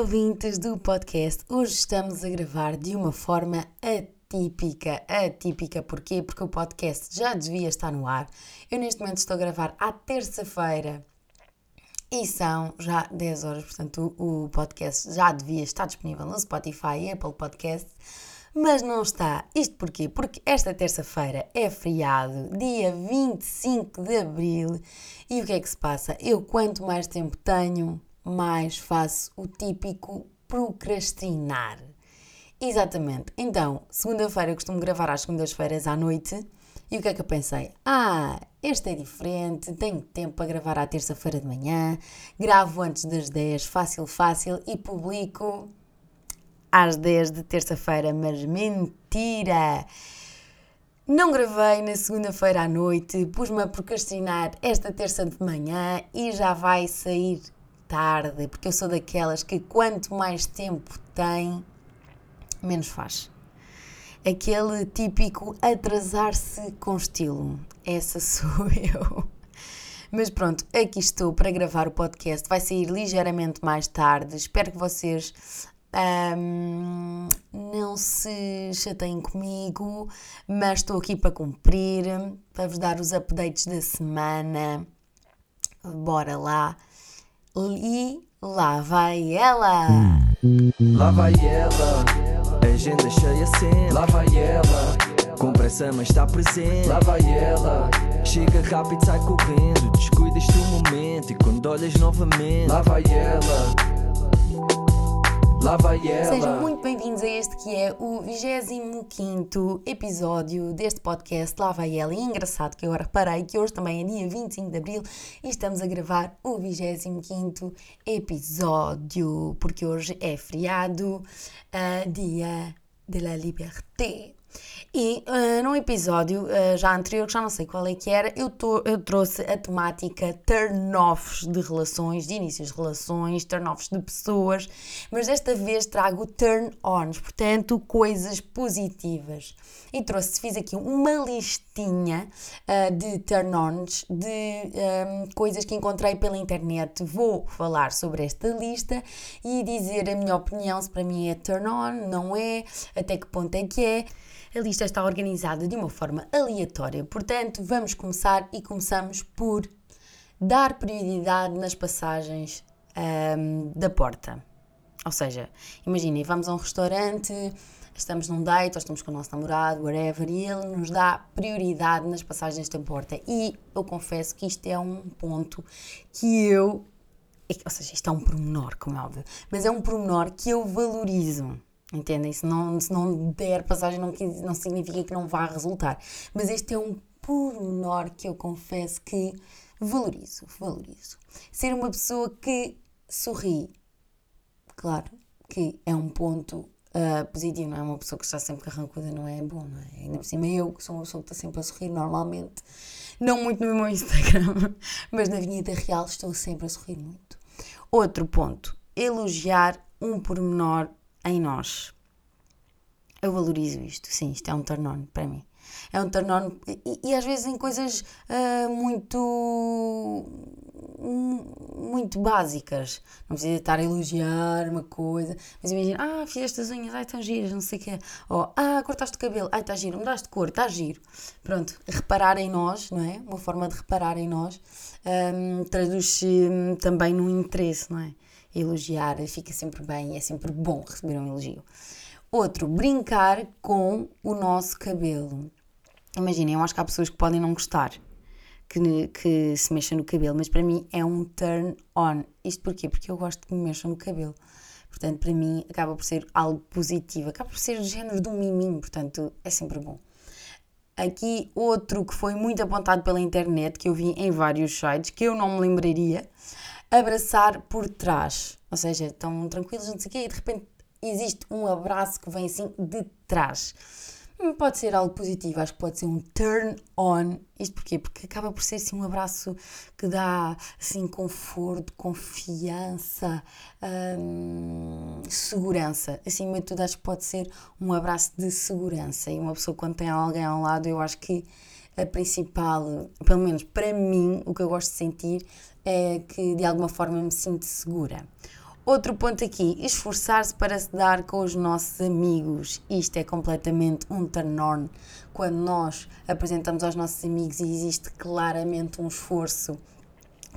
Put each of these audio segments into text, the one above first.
ouvintes do podcast. Hoje estamos a gravar de uma forma atípica. Atípica porquê? Porque o podcast já devia estar no ar. Eu neste momento estou a gravar à terça-feira e são já 10 horas, portanto o, podcast já devia estar disponível no Spotify e Apple Podcast, mas não está. Isto porquê? Porque esta terça-feira é feriado, dia 25 de Abril, e o que é que se passa? Eu quanto mais tempo tenho, mais faço o típico procrastinar. Exatamente. Então, segunda-feira eu costumo gravar às segundas-feiras à noite. E o que é que eu pensei? Ah, este é diferente, tenho tempo para gravar à terça-feira de manhã, gravo antes das 10, fácil, fácil, e publico às 10 de terça-feira, mas mentira! Não gravei na segunda-feira à noite, pus-me a procrastinar esta terça de manhã e já vai sair tarde, porque eu sou daquelas que quanto mais tempo tem, menos faz. Aquele típico atrasar-se com estilo. Essa sou eu. Mas pronto, aqui estou para gravar o podcast. Vai sair ligeiramente mais tarde. Espero que vocês um, não se chateiem comigo, mas estou aqui para cumprir, para vos dar os updates da semana. Bora lá. E lá vai ela! Lá vai ela, agenda cheia sempre. Lá vai ela, com pressa mas está presente. Lá vai ela, chega rápido, sai correndo. Descuidas do momento e quando olhas novamente. Lá vai ela. Lá vai ela. Sejam muito bem-vindos a este que é o 25 episódio deste podcast Lá vai ela. E é engraçado que agora reparei que hoje também é dia 25 de abril e estamos a gravar o 25 episódio, porque hoje é feriado, uh, dia de la liberté. E uh, num episódio uh, já anterior, que já não sei qual é que era, eu, tô, eu trouxe a temática turn-offs de relações, de inícios de relações, turn-offs de pessoas, mas desta vez trago turn-ons, portanto, coisas positivas. E trouxe, fiz aqui uma listinha uh, de turn-ons, de um, coisas que encontrei pela internet. Vou falar sobre esta lista e dizer a minha opinião se para mim é turn-on, não é, até que ponto é que é. A lista está organizada de uma forma aleatória, portanto, vamos começar e começamos por dar prioridade nas passagens um, da porta. Ou seja, imaginem, vamos a um restaurante, estamos num date, ou estamos com o nosso namorado, whatever, e ele nos dá prioridade nas passagens da porta. E eu confesso que isto é um ponto que eu. Ou seja, isto é um pormenor, como é óbvio, mas é um pormenor que eu valorizo. Entendem? Se não, se não der passagem, não, não significa que não vá resultar. Mas este é um pormenor que eu confesso que valorizo, valorizo. Ser uma pessoa que sorri, claro que é um ponto uh, positivo, não é? Uma pessoa que está sempre carrancuda não é bom, não é? Ainda por cima eu, que sou uma pessoa que está sempre a sorrir normalmente, não muito no meu Instagram, mas na vida real estou sempre a sorrir muito. Outro ponto, elogiar um pormenor em nós. Eu valorizo isto, sim, isto é um turn on para mim. É um turn on e, e às vezes em coisas uh, muito muito básicas. Não precisa estar a elogiar uma coisa, mas imagina, ah, fizeste as unhas, ai, estão giras, não sei o quê. Ou, ah, cortaste o cabelo, ai, está giro, mudaste de cor, está giro. Pronto, reparar em nós, não é? Uma forma de reparar em nós um, traduz-se hum, também no interesse, não é? Elogiar fica sempre bem, é sempre bom receber um elogio. Outro, brincar com o nosso cabelo. Imaginem, eu acho que há pessoas que podem não gostar que, que se mexam no cabelo, mas para mim é um turn on. Isto porquê? Porque eu gosto que me mexam no cabelo. Portanto, para mim acaba por ser algo positivo, acaba por ser o género de um miminho, portanto, é sempre bom. Aqui outro que foi muito apontado pela internet, que eu vi em vários sites, que eu não me lembraria, abraçar por trás. Ou seja, estão tranquilos, não sei o quê, e de repente existe um abraço que vem assim de trás. Hum, pode ser algo positivo, acho que pode ser um turn on. Isto porquê? Porque acaba por ser assim um abraço que dá assim conforto, confiança, hum, segurança. Acima de tudo, acho que pode ser um abraço de segurança. E uma pessoa, quando tem alguém ao lado, eu acho que a principal, pelo menos para mim, o que eu gosto de sentir é que de alguma forma me sinto segura. Outro ponto aqui, esforçar-se para se dar com os nossos amigos. Isto é completamente um turn-on. Quando nós apresentamos aos nossos amigos e existe claramente um esforço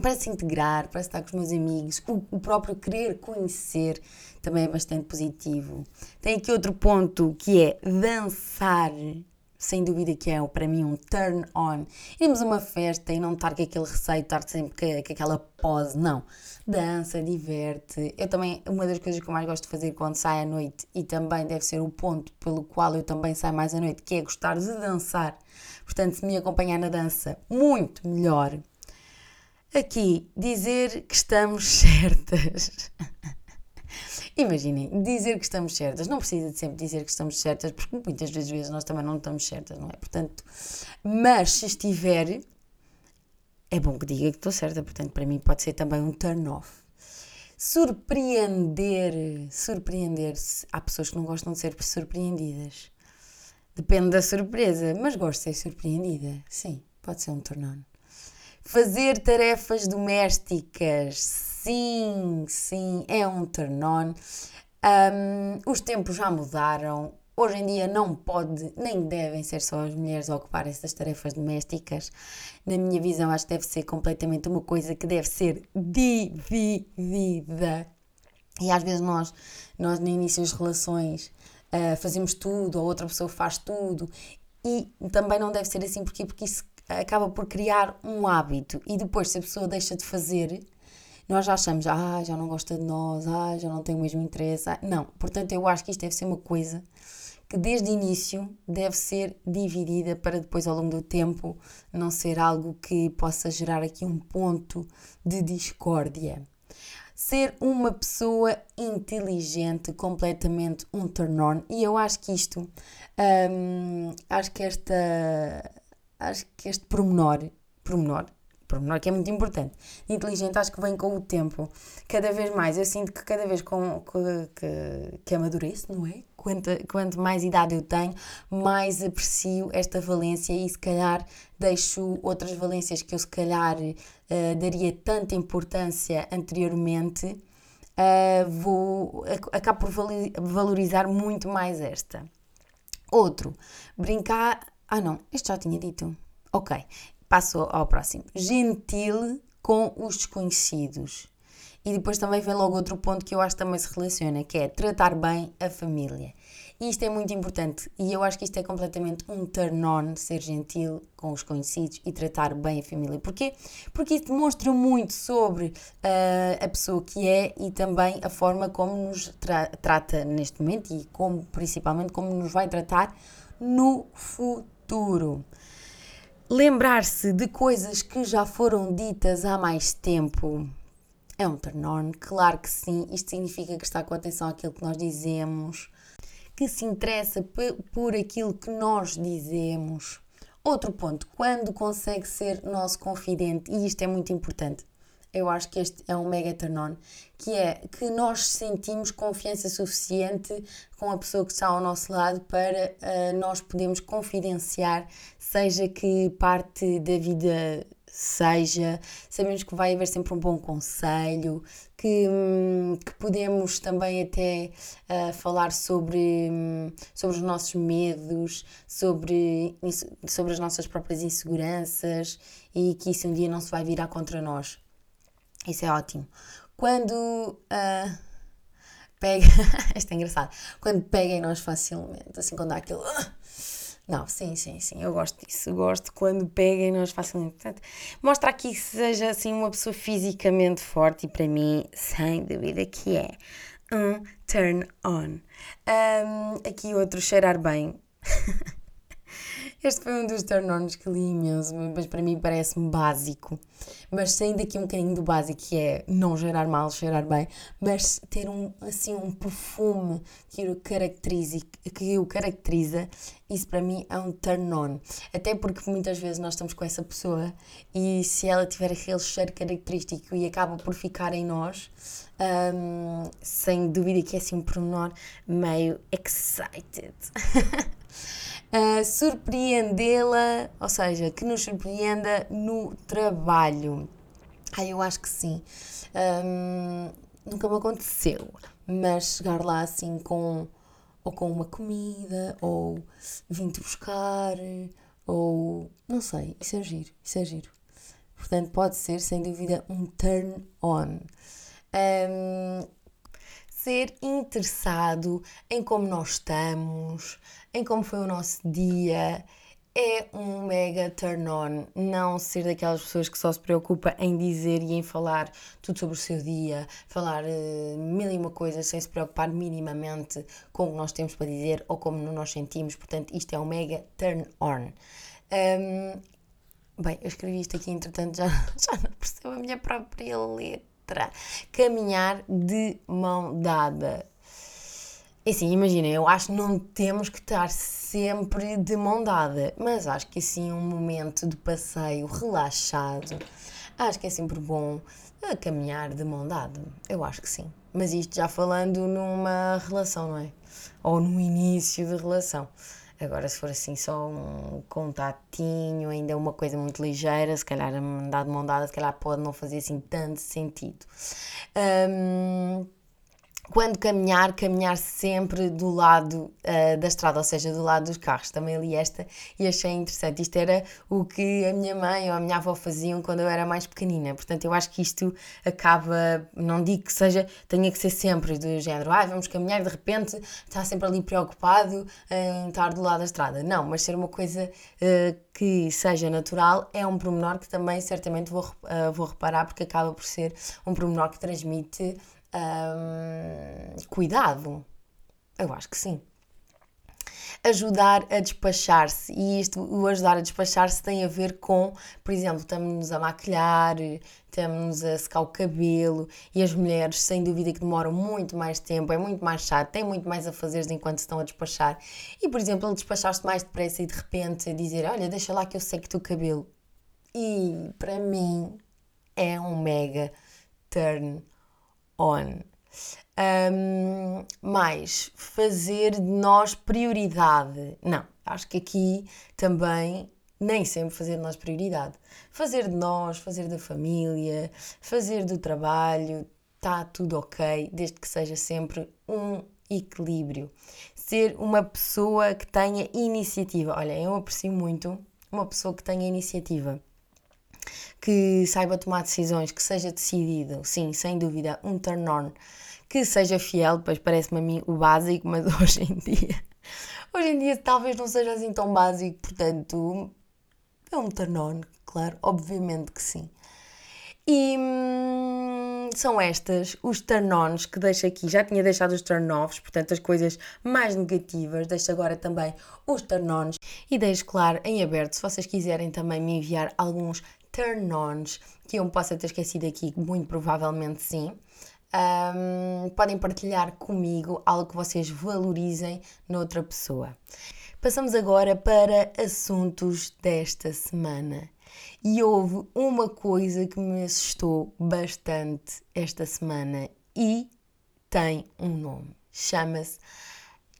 para se integrar, para estar com os meus amigos, o, próprio querer conhecer também é bastante positivo. Tem aqui outro ponto que é dançar sem dúvida que é para mim um turn on. Irmos a uma festa e não estar com aquele receio, estar sempre com, aquela pose, não. Dança, diverte. Eu também, uma das coisas que eu mais gosto de fazer quando saio à noite, e também deve ser o ponto pelo qual eu também saio mais à noite, que é gostar de dançar. Portanto, se me acompanhar na dança, muito melhor. Aqui, dizer que estamos certas. Imaginem, dizer que estamos certas, não precisa de sempre dizer que estamos certas, porque muitas vezes nós também não estamos certas, não é? Portanto, mas se estiver, é bom que diga que estou certa, portanto, para mim pode ser também um turn off. Surpreender, surpreender-se. Há pessoas que não gostam de ser surpreendidas. Depende da surpresa, mas gosto de ser surpreendida. Sim, pode ser um turn on. Fazer tarefas domésticas Sim, sim, é um turn on. Um, os tempos já mudaram. Hoje em dia não pode, nem devem ser só as mulheres a ocupar essas tarefas domésticas. Na minha visão, acho que deve ser completamente uma coisa que deve ser dividida. E às vezes nós, nós no início das relações, uh, fazemos tudo, ou outra pessoa faz tudo. E também não deve ser assim, porque, porque isso acaba por criar um hábito. E depois, se a pessoa deixa de fazer, nós já achamos, ah, já não gosta de nós, ah, já não tem o mesmo interesse. Ah. Não, portanto, eu acho que isto deve ser uma coisa que desde o início deve ser dividida para depois, ao longo do tempo, não ser algo que possa gerar aqui um ponto de discórdia. Ser uma pessoa inteligente, completamente um turn on, e eu acho que isto, hum, acho que esta, acho que este pormenor, pormenor pormenor que é muito importante. Inteligente acho que vem com o tempo. Cada vez mais, eu sinto que cada vez com, que, que, que amadureço, não é? Quanto, quanto mais idade eu tenho, mais aprecio esta valência e se calhar deixo outras valências que eu se calhar uh, daria tanta importância anteriormente, uh, vou, acabo por valorizar muito mais esta. Outro, brincar. Ah, não, este já tinha dito. Ok, Passo ao próximo. Gentil com os desconhecidos. E depois também vem logo outro ponto que eu acho que também se relaciona, que é tratar bem a família. E isto é muito importante e eu acho que isto é completamente um turn on, ser gentil com os conhecidos e tratar bem a família. Porquê? Porque isso demonstra muito sobre uh, a pessoa que é e também a forma como nos tra trata neste momento e como, principalmente como nos vai tratar no futuro. Lembrar-se de coisas que já foram ditas há mais tempo é um turn on, claro que sim. Isto significa que está com atenção àquilo que nós dizemos, que se interessa por aquilo que nós dizemos. Outro ponto, quando consegue ser nosso confidente, e isto é muito importante eu acho que este é um mega turn que é que nós sentimos confiança suficiente com a pessoa que está ao nosso lado para uh, nós podermos confidenciar, seja que parte da vida seja, sabemos que vai haver sempre um bom conselho, que, hum, que podemos também até uh, falar sobre, hum, sobre os nossos medos, sobre, sobre as nossas próprias inseguranças e que isso um dia não se vai virar contra nós. Isso é ótimo. Quando uh, pega. Isto é engraçado. Quando peguem nós facilmente, assim, quando há aquele. Uh, não, sim, sim, sim, eu gosto disso. Eu gosto quando peguem nós facilmente. Portanto, mostra aqui que seja assim uma pessoa fisicamente forte e para mim, sem dúvida, que é um turn on. Um, aqui outro, cheirar bem. Este foi um dos turn-ons que li imenso, mas para mim parece-me básico. Mas saindo aqui um bocadinho do básico, que é não cheirar mal, cheirar bem, mas ter um, assim, um perfume que o, caracterize, que o caracteriza, isso para mim é um turn-on. Até porque muitas vezes nós estamos com essa pessoa e se ela tiver aquele cheiro característico e acaba por ficar em nós, um, sem dúvida que é assim um pormenor meio excited. surpreendê-la, ou seja, que nos surpreenda no trabalho. Ah, eu acho que sim. Um, nunca me aconteceu, mas chegar lá assim com ou com uma comida, ou vim-te buscar, ou não sei, isso é giro, isso é giro. Portanto, pode ser sem dúvida um turn on. Um, ser interessado em como nós estamos, em como foi o nosso dia, é um mega turn on. Não ser daquelas pessoas que só se preocupa em dizer e em falar tudo sobre o seu dia, falar uh, mil e uma coisas sem se preocupar minimamente com o que nós temos para dizer ou como nós sentimos. Portanto, isto é um mega turn on. Um, bem, eu escrevi isto aqui, entretanto já, já não percebo a minha própria letra. Caminhar de mão dada. E assim, imaginem, eu acho que não temos que estar sempre de mão dada, mas acho que assim um momento de passeio relaxado, acho que é sempre bom caminhar de mão dada. Eu acho que sim. Mas isto já falando numa relação, não é? Ou no início de relação. Agora, se for assim só um contatinho, ainda uma coisa muito ligeira, se calhar andar de mão dada, se calhar pode não fazer assim tanto sentido. Um, quando caminhar, caminhar sempre do lado uh, da estrada, ou seja, do lado dos carros. Também li esta e achei interessante. Isto era o que a minha mãe ou a minha avó faziam quando eu era mais pequenina. Portanto, eu acho que isto acaba, não digo que seja, tenha que ser sempre do género, ah, vamos caminhar de repente está sempre ali preocupado em estar do lado da estrada. Não, mas ser uma coisa uh, que seja natural é um pormenor que também certamente vou, uh, vou reparar porque acaba por ser um pormenor que transmite um, cuidado? Eu acho que sim. Ajudar a despachar-se, e isto, o ajudar a despachar-se tem a ver com, por exemplo, estamos-nos a maquilhar, estamos a secar o cabelo, e as mulheres, sem dúvida, que demoram muito mais tempo, é muito mais chato, têm muito mais a fazer enquanto estão a despachar. E, por exemplo, ele despachar-se mais depressa e de repente dizer: Olha, deixa lá que eu seque o cabelo. E para mim é um mega turn on. Um, mais fazer de nós prioridade. Não, acho que aqui também nem sempre fazer de nós prioridade. Fazer de nós, fazer da família, fazer do trabalho, está tudo ok, desde que seja sempre um equilíbrio. Ser uma pessoa que tenha iniciativa. Olha, eu aprecio muito uma pessoa que tenha iniciativa que saiba tomar decisões, que seja decidido, sim, sem dúvida, um turn on, que seja fiel, depois parece-me a mim o básico, mas hoje em dia, hoje em dia talvez não seja assim tão básico, portanto, é um turn on, claro, obviamente que sim. E hum, são estas os turn-ons que deixo aqui. Já tinha deixado os turn-offs, portanto, as coisas mais negativas. Deixo agora também os turn-ons e deixo claro em aberto se vocês quiserem também me enviar alguns turn-ons que eu me possa ter esquecido aqui, muito provavelmente sim. Um, podem partilhar comigo algo que vocês valorizem noutra pessoa. Passamos agora para assuntos desta semana. E houve uma coisa que me assustou bastante esta semana e tem um nome. Chama-se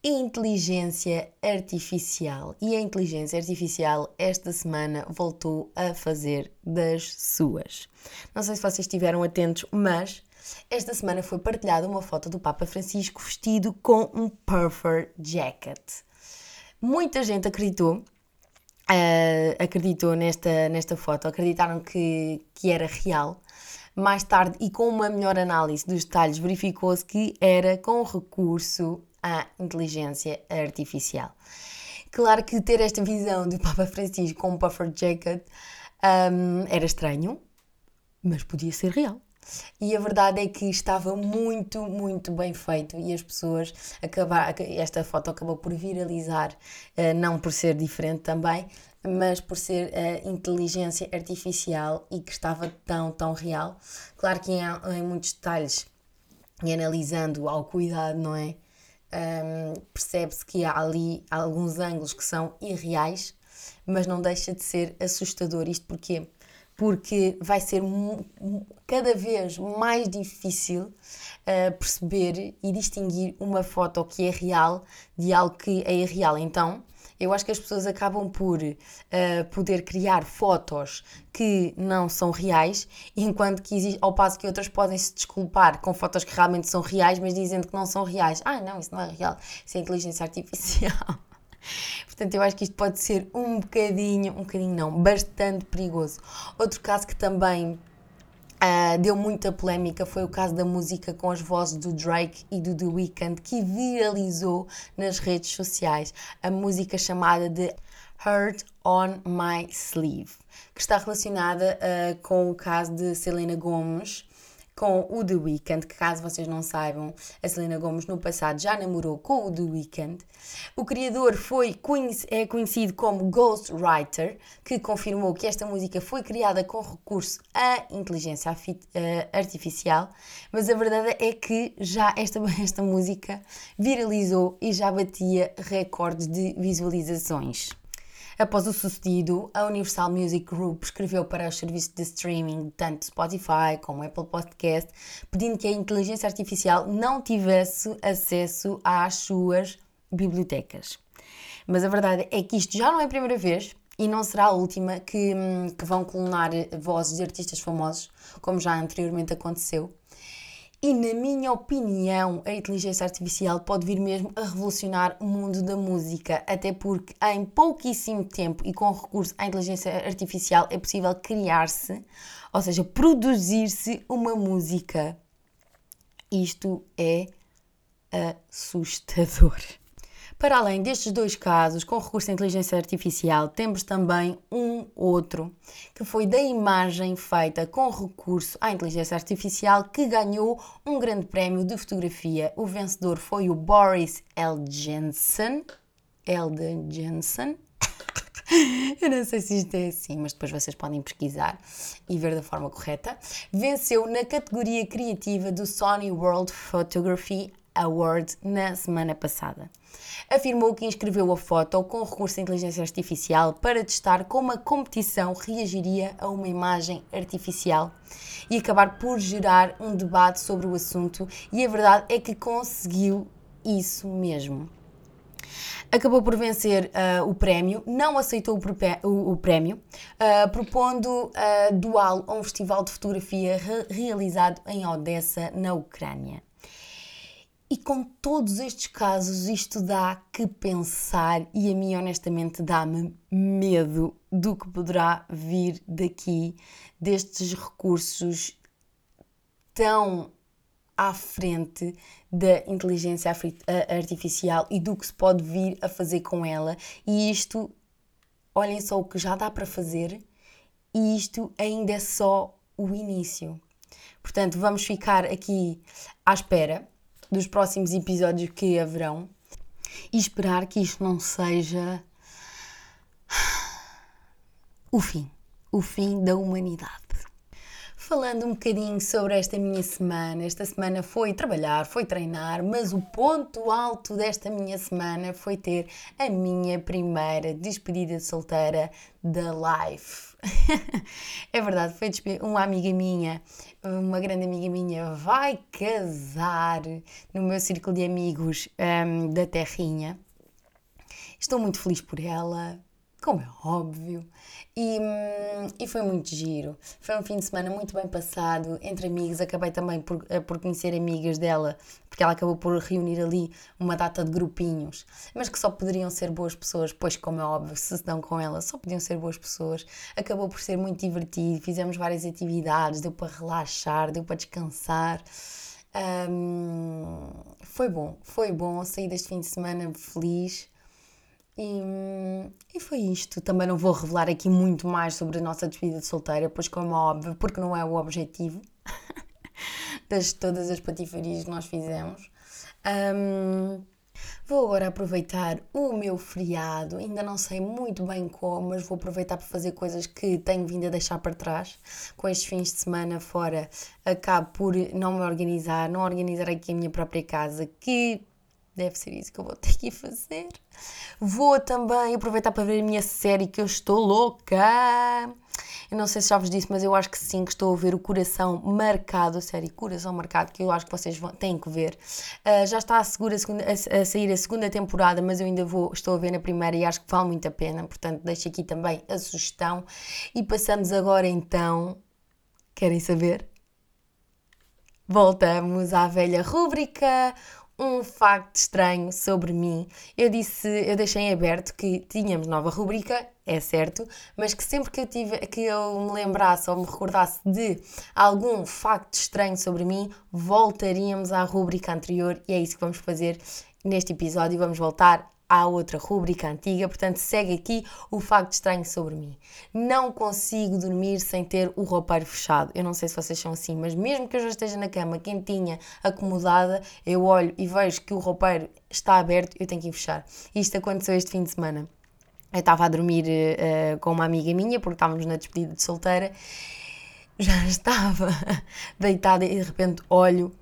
inteligência artificial. E a inteligência artificial esta semana voltou a fazer das suas. Não sei se vocês estiveram atentos, mas esta semana foi partilhada uma foto do Papa Francisco vestido com um puffer jacket. Muita gente acreditou Uh, acreditou nesta, nesta foto, acreditaram que, que era real. Mais tarde, e com uma melhor análise dos detalhes, verificou-se que era com recurso à inteligência artificial. Claro que ter esta visão do Papa Francisco com um puffer jacket um, era estranho, mas podia ser real. E a verdade é que estava muito, muito bem feito e as pessoas acabaram, esta foto acabou por viralizar, uh, não por ser diferente também, mas por ser uh, inteligência artificial e que estava tão, tão real. Claro que em, em muitos detalhes e analisando ao cuidado, não é? Um, percebe-se que há ali alguns ângulos que são irreais, mas não deixa de ser assustador. Isto porquê? Porque vai ser cada vez mais difícil uh, perceber e distinguir uma foto que é real de algo que é irreal. Então, Eu acho que as pessoas acabam por uh, poder criar fotos que não são reais, enquanto que existe, ao passo que outras podem se desculpar com fotos que realmente são reais, mas dizendo que não são reais. Ah, não, isso não é real, isso é inteligência artificial. Portanto, eu acho que isto pode ser um bocadinho, um bocadinho não, bastante perigoso. Outro caso que também Uh, deu muita polémica foi o caso da música com as vozes do Drake e do The Weeknd que viralizou nas redes sociais. A música chamada de Heart on My Sleeve, que está relacionada uh, com o caso de Selena Gomez com o The Weeknd, que caso vocês não saibam, a Selena Gomez no passado já namorou com o The Weeknd. O criador foi, é conhecido como Ghostwriter, que confirmou que esta música foi criada com recurso à inteligência eh, artificial, mas a verdade é que já esta, esta música viralizou e já batia recordes de visualizações. Após o sucedido, a Universal Music Group escreveu para os serviços de streaming, tanto Spotify como Apple Podcast, pedindo que a inteligência artificial não tivesse acesso às suas bibliotecas. Mas a verdade é que isto já não é a primeira vez e não será a última que, hum, que vão clonar vozes de artistas famosos, como já anteriormente aconteceu. E, na minha opinião, a inteligência artificial pode vir mesmo a revolucionar o mundo da música, até porque em pouquíssimo tempo e com recurso à inteligência artificial é possível criar-se, ou seja, produzir-se uma música. Isto é assustador. Para além destes dois casos, com recurso à inteligência artificial, temos também um outro, que foi da imagem feita com recurso à inteligência artificial, que ganhou um grande prémio de fotografia. O vencedor foi o Boris L. Jensen. L. Jensen. Eu não sei se isto é assim, mas depois vocês podem pesquisar e ver da forma correta. Venceu na categoria criativa do Sony World Photography Award na semana passada. Afirmou que inscreveu a foto com recurso à inteligência artificial para testar como a competição reagiria a uma imagem artificial e acabar por gerar um debate sobre o assunto, e a verdade é que conseguiu isso mesmo acabou por vencer uh, o prémio, não aceitou o, o, o prémio, uh, propondo uh, doá-lo a um festival de fotografia re realizado em Odessa, na Ucrânia. E com todos estes casos, isto dá que pensar, e a mim honestamente dá-me medo do que poderá vir daqui, destes recursos tão à frente da inteligência artificial e do que se pode vir a fazer com ela. E isto, olhem só o que já dá para fazer, e isto ainda é só o início. Portanto, vamos ficar aqui à espera dos próximos episódios que haverão e esperar que isto não seja o fim, o fim da humanidade. Falando um bocadinho sobre esta minha semana, esta semana foi trabalhar, foi treinar, mas o ponto alto desta minha semana foi ter a minha primeira despedida de solteira da Life. é verdade, foi uma amiga minha, uma grande amiga minha, vai casar no meu círculo de amigos um, da Terrinha. Estou muito feliz por ela, como é óbvio. E, hum, e foi muito giro. Foi um fim de semana muito bem passado, entre amigos. Acabei também por, eh, por conhecer amigas dela, porque ela acabou por reunir ali uma data de grupinhos, mas que só poderiam ser boas pessoas, pois, como é óbvio, se se dão com ela, só podiam ser boas pessoas. Acabou por ser muito divertido, fizemos várias atividades, deu para relaxar, deu para descansar. Um, foi bom, foi bom. Saí deste fim de semana feliz. E, e, foi isto. Também não vou revelar aqui muito mais sobre a nossa despedida de solteira, pois, como é óbvio, porque não é o objetivo das todas as patifarias que nós fizemos. Um, vou agora aproveitar o meu feriado. Ainda não sei muito bem como, mas vou aproveitar para fazer coisas que tenho vindo a deixar para trás. Com estes fins de semana fora, acabo por não me organizar, não organizar aqui a minha própria casa, que Deve ser isso que eu vou ter que fazer. Vou também aproveitar para ver a minha série que eu estou louca. Eu não sei se já vos disse, mas eu acho que sim, que estou a ver o coração marcado, sério, coração marcado, que eu acho que vocês vão, têm que ver. Uh, já está a, segura, a, segunda, a, a, sair a segunda temporada, mas eu ainda vou, estou a ver na primeira e acho que vale muito a pena, portanto deixo aqui também a sugestão. E passamos agora então. Querem saber? Voltamos à velha rúbrica um facto estranho sobre mim. Eu disse, eu deixei em aberto que tínhamos nova rubrica, é certo, mas que sempre que eu, tive, que eu me lembrasse ou me recordasse de algum facto estranho sobre mim, voltaríamos à rubrica anterior e é isso que vamos fazer neste episódio. Vamos voltar à outra rúbrica antiga, portanto segue aqui o facto estranho sobre mim. Não consigo dormir sem ter o roupeiro fechado. Eu não sei se vocês são assim, mas mesmo que eu já esteja na cama quentinha, acomodada, eu olho e vejo que o roupeiro está aberto, eu tenho que ir fechar. Isto aconteceu este fim de semana. Eu estava a dormir uh, com uma amiga minha, porque estávamos na despedida de solteira, já estava deitada e de repente olho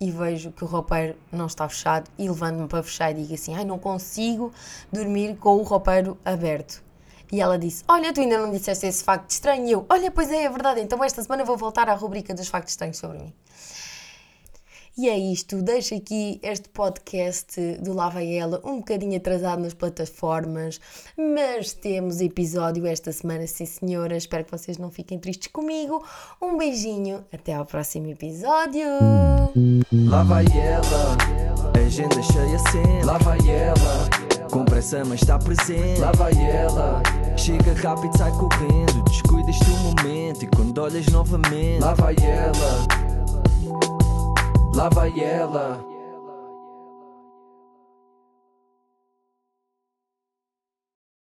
e vejo que o roupeiro não está fechado e levanto-me para fechar e digo assim: Ai, não consigo dormir com o roupeiro aberto. E ela disse: Olha, tu ainda não disseste esse facto estranho. E eu: Olha, pois é, é verdade. Então esta semana vou voltar à rubrica dos factos estranhos sobre mim. E é isto, deixo aqui este podcast do Lava Ela um bocadinho atrasado nas plataformas, mas temos episódio esta semana, sim senhora. Espero que vocês não fiquem tristes comigo. Um beijinho, até ao próximo episódio. Lá vai ela, agenda cheia sempre. Lá vai ela, com pressa mas está presente. Lá vai ela, chega rápido, sai correndo. Descuidas do momento e quando olhas novamente. Lá vai ela lá vai ela.